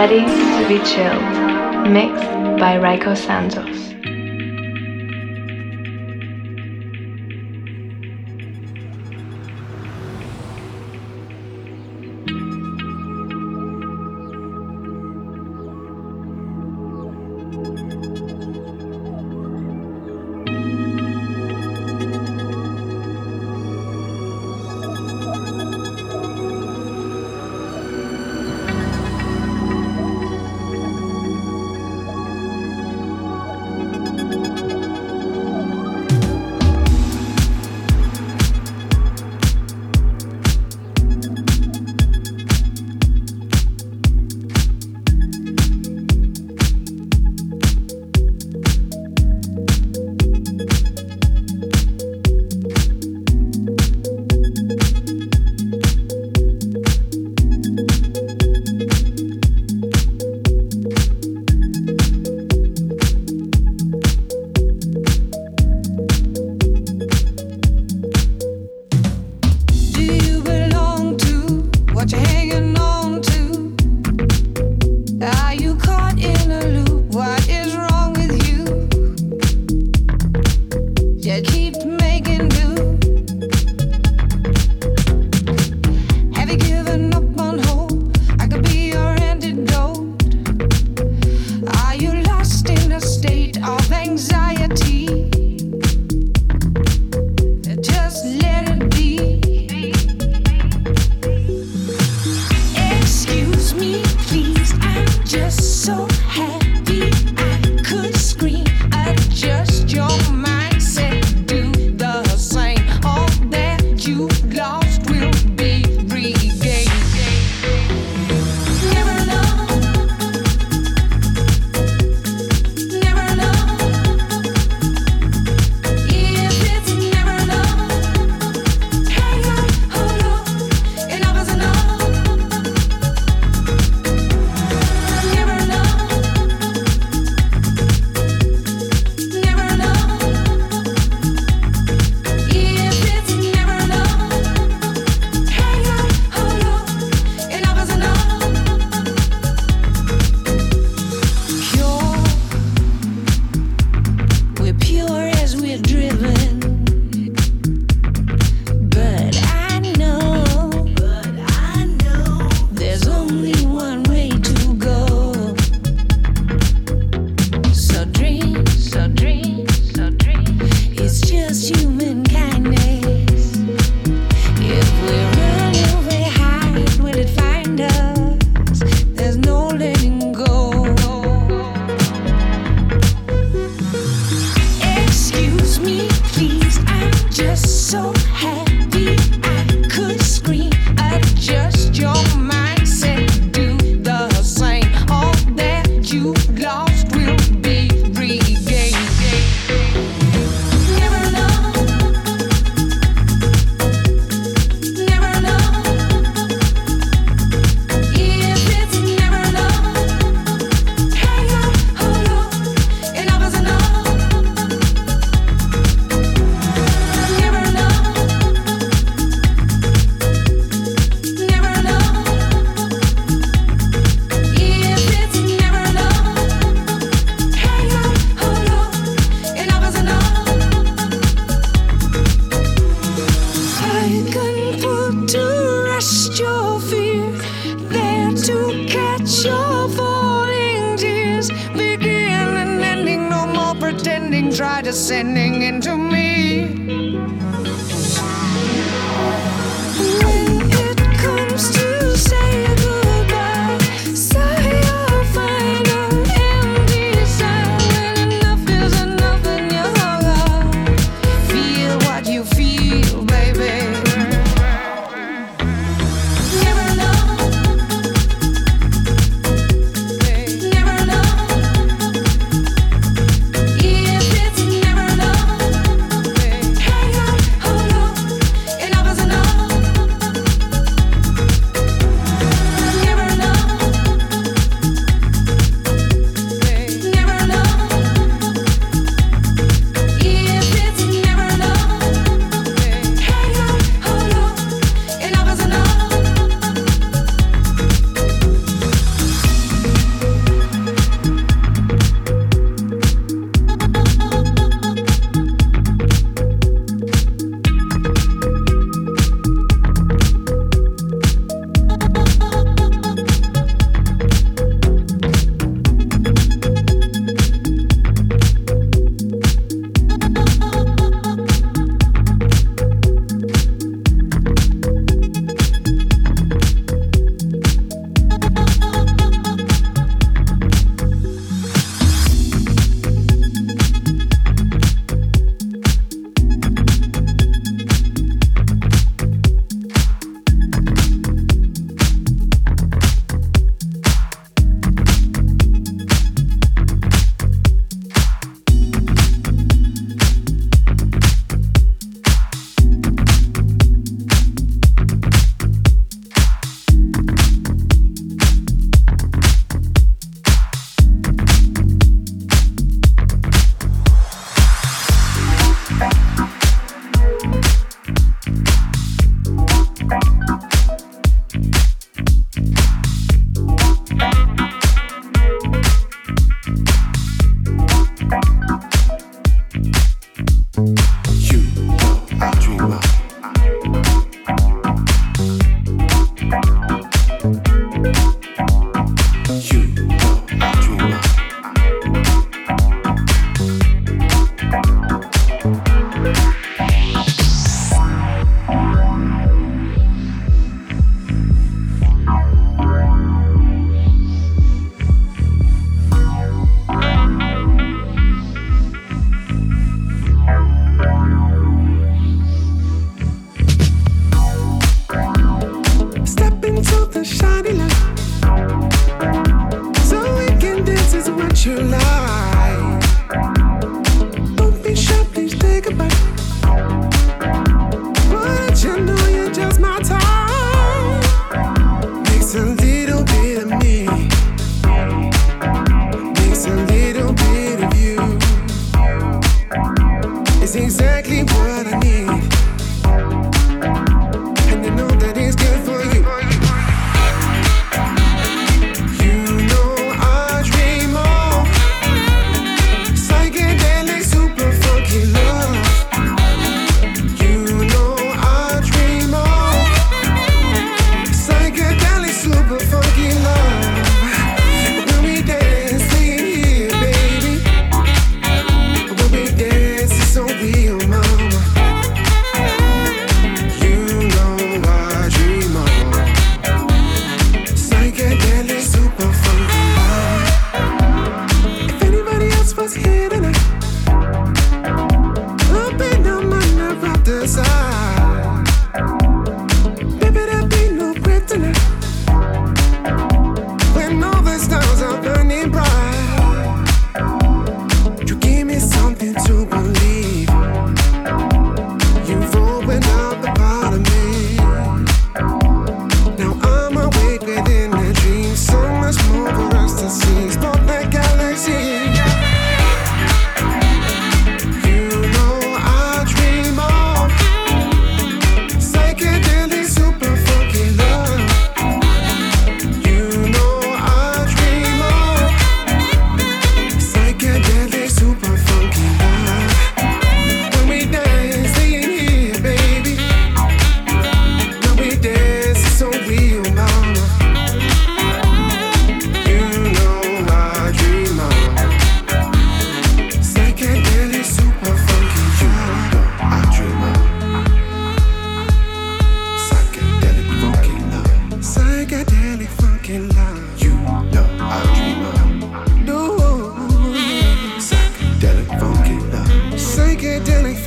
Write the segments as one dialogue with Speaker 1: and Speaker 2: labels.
Speaker 1: Ready to be Chill, mixed by Rayco Santos.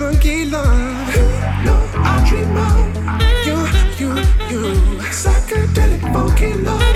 Speaker 2: funky love. You know I dream of you, you, you. Psychedelic funky love.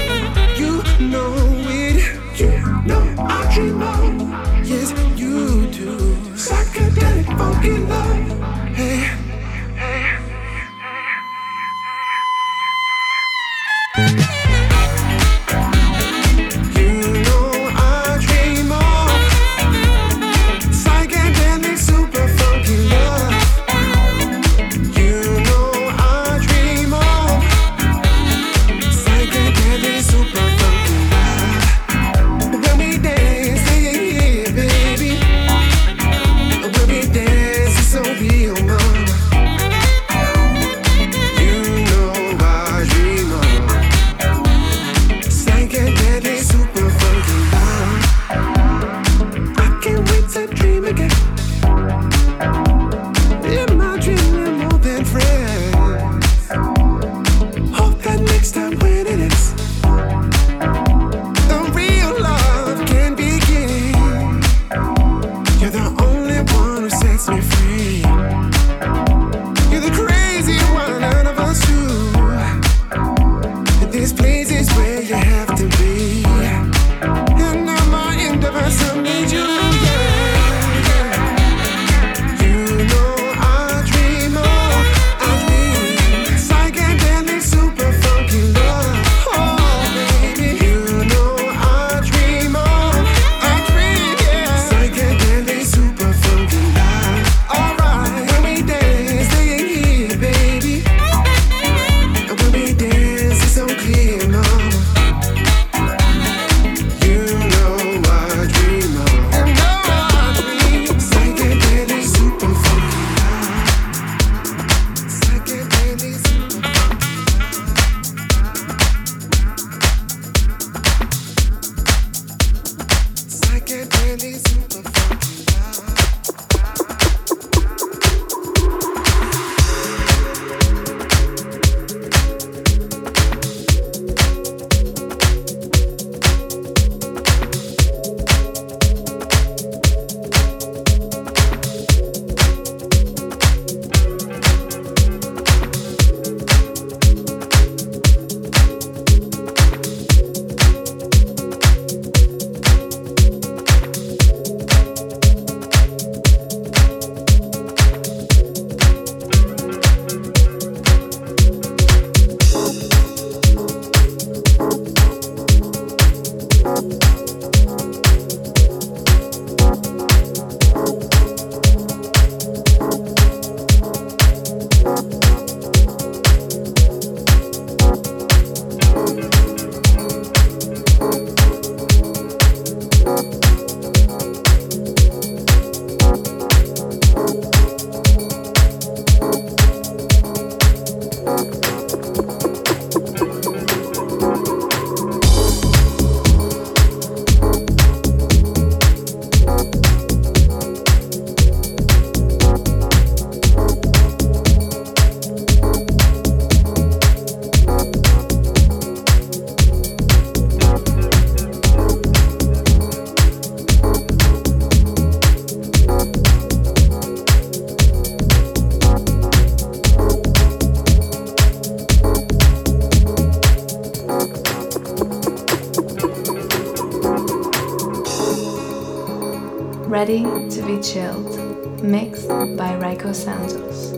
Speaker 3: Ready to be chilled, mixed by Rayco Santos.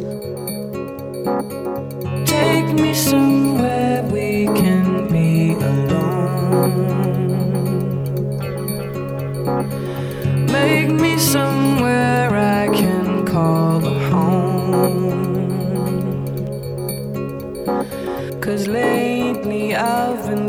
Speaker 1: Take me somewhere we can be alone. Make me somewhere I can call a home. Cause lately I've been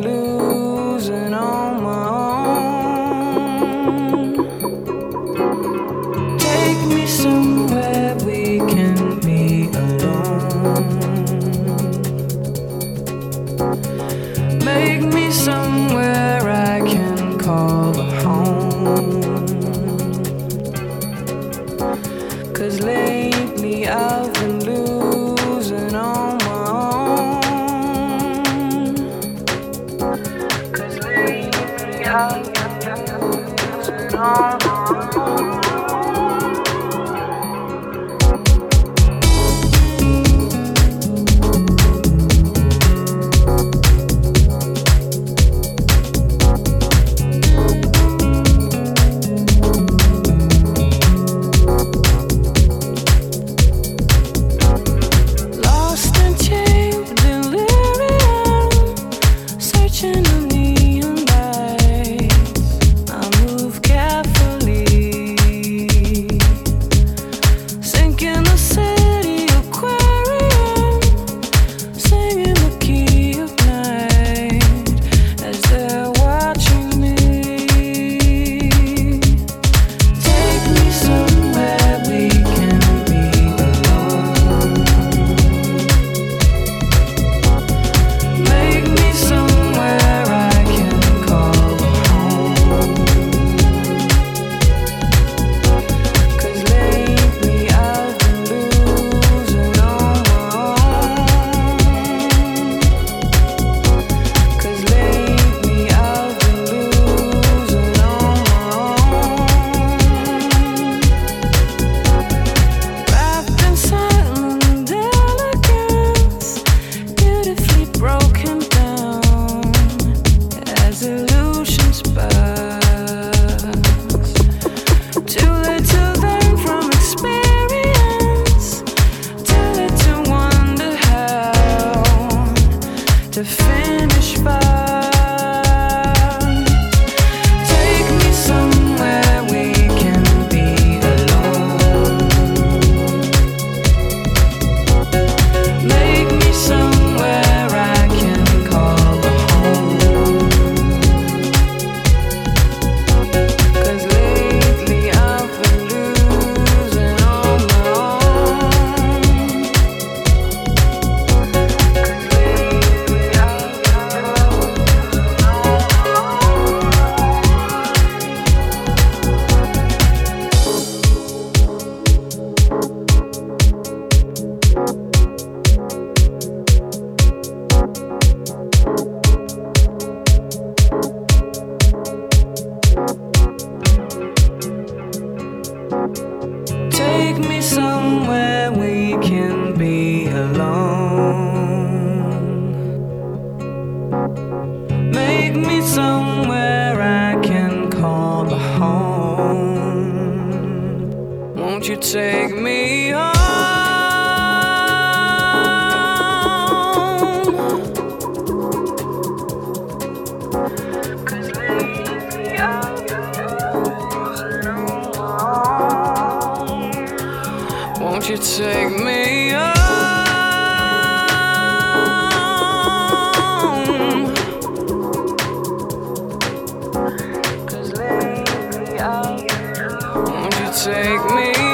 Speaker 1: Won't you take me home? Cause lately I, won't you take me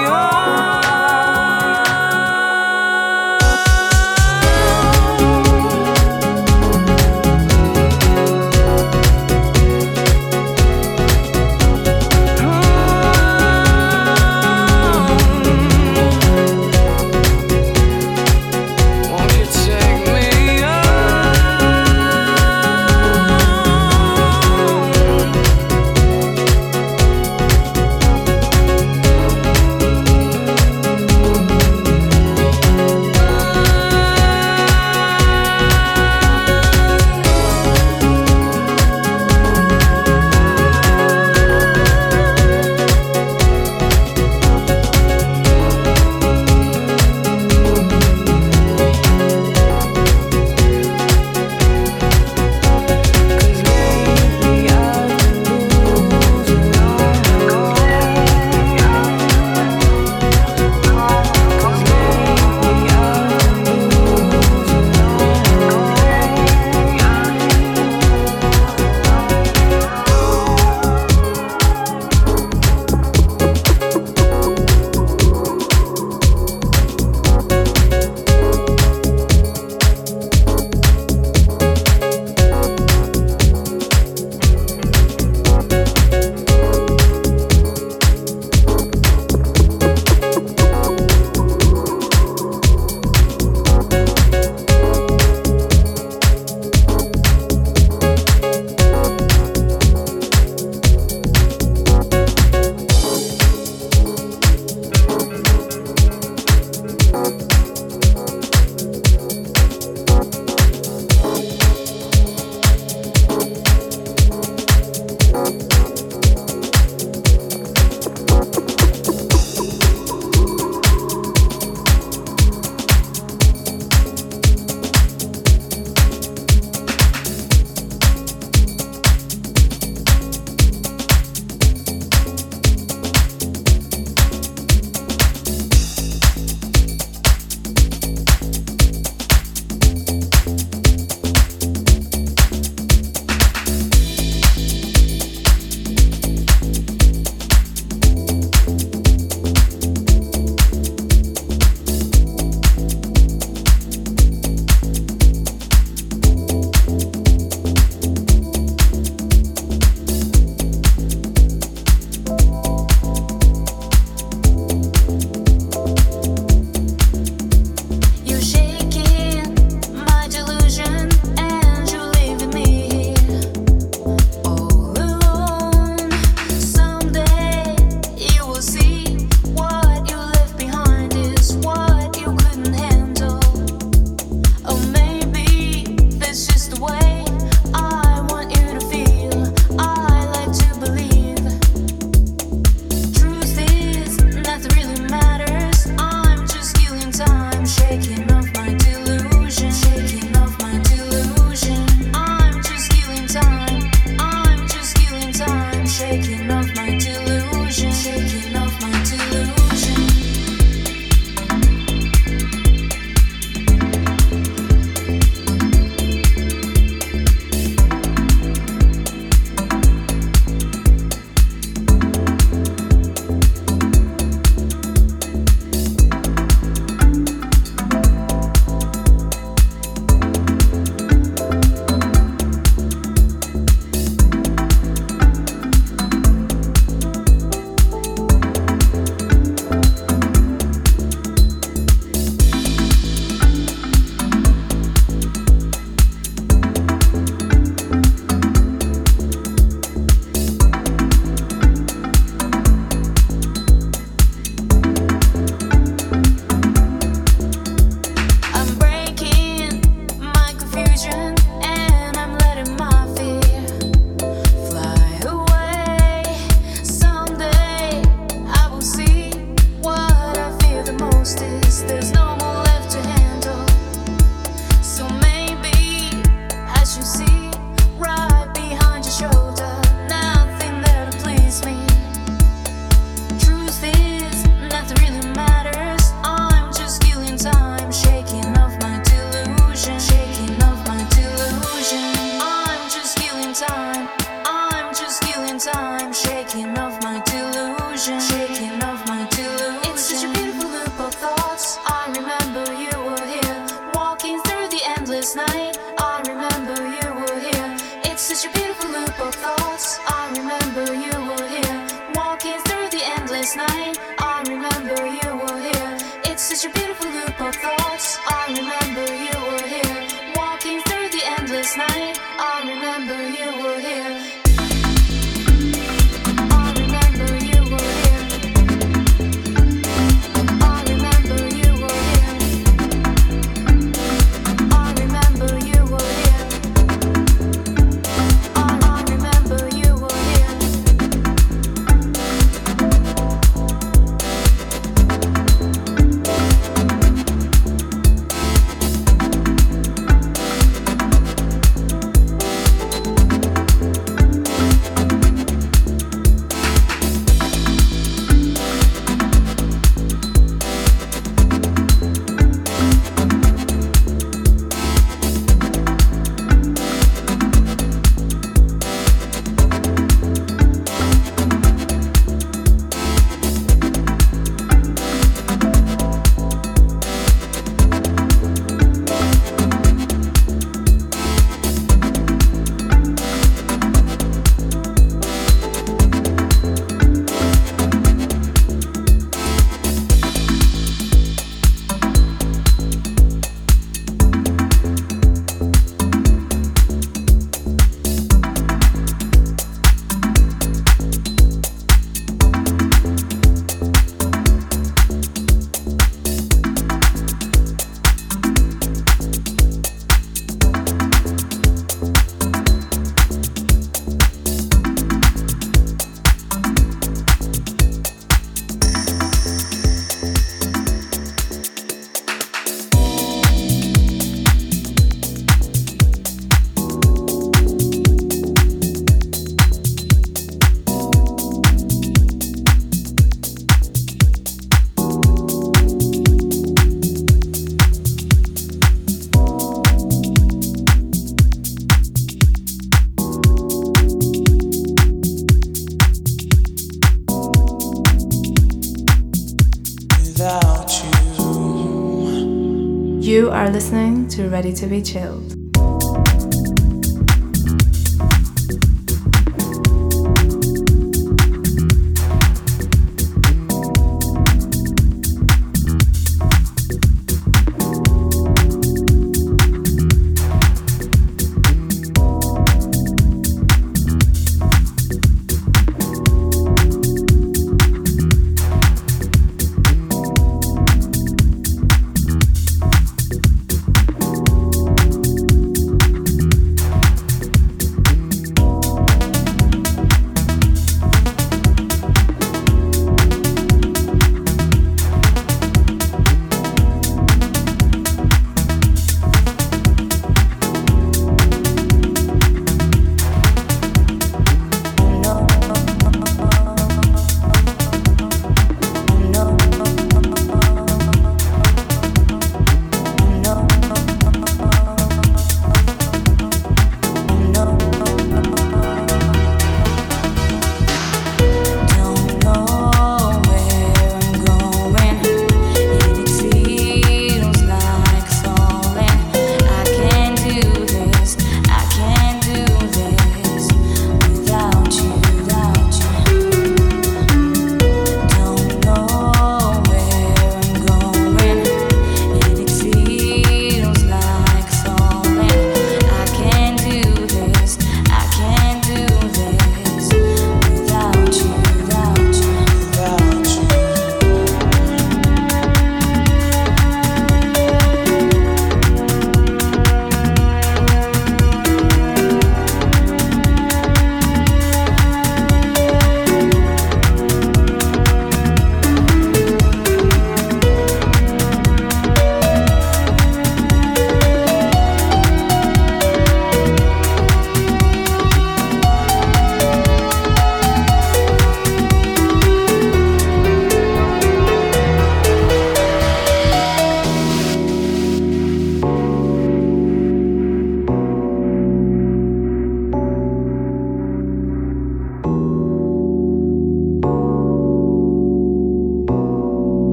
Speaker 4: listening to
Speaker 3: Ready to Be Chilled.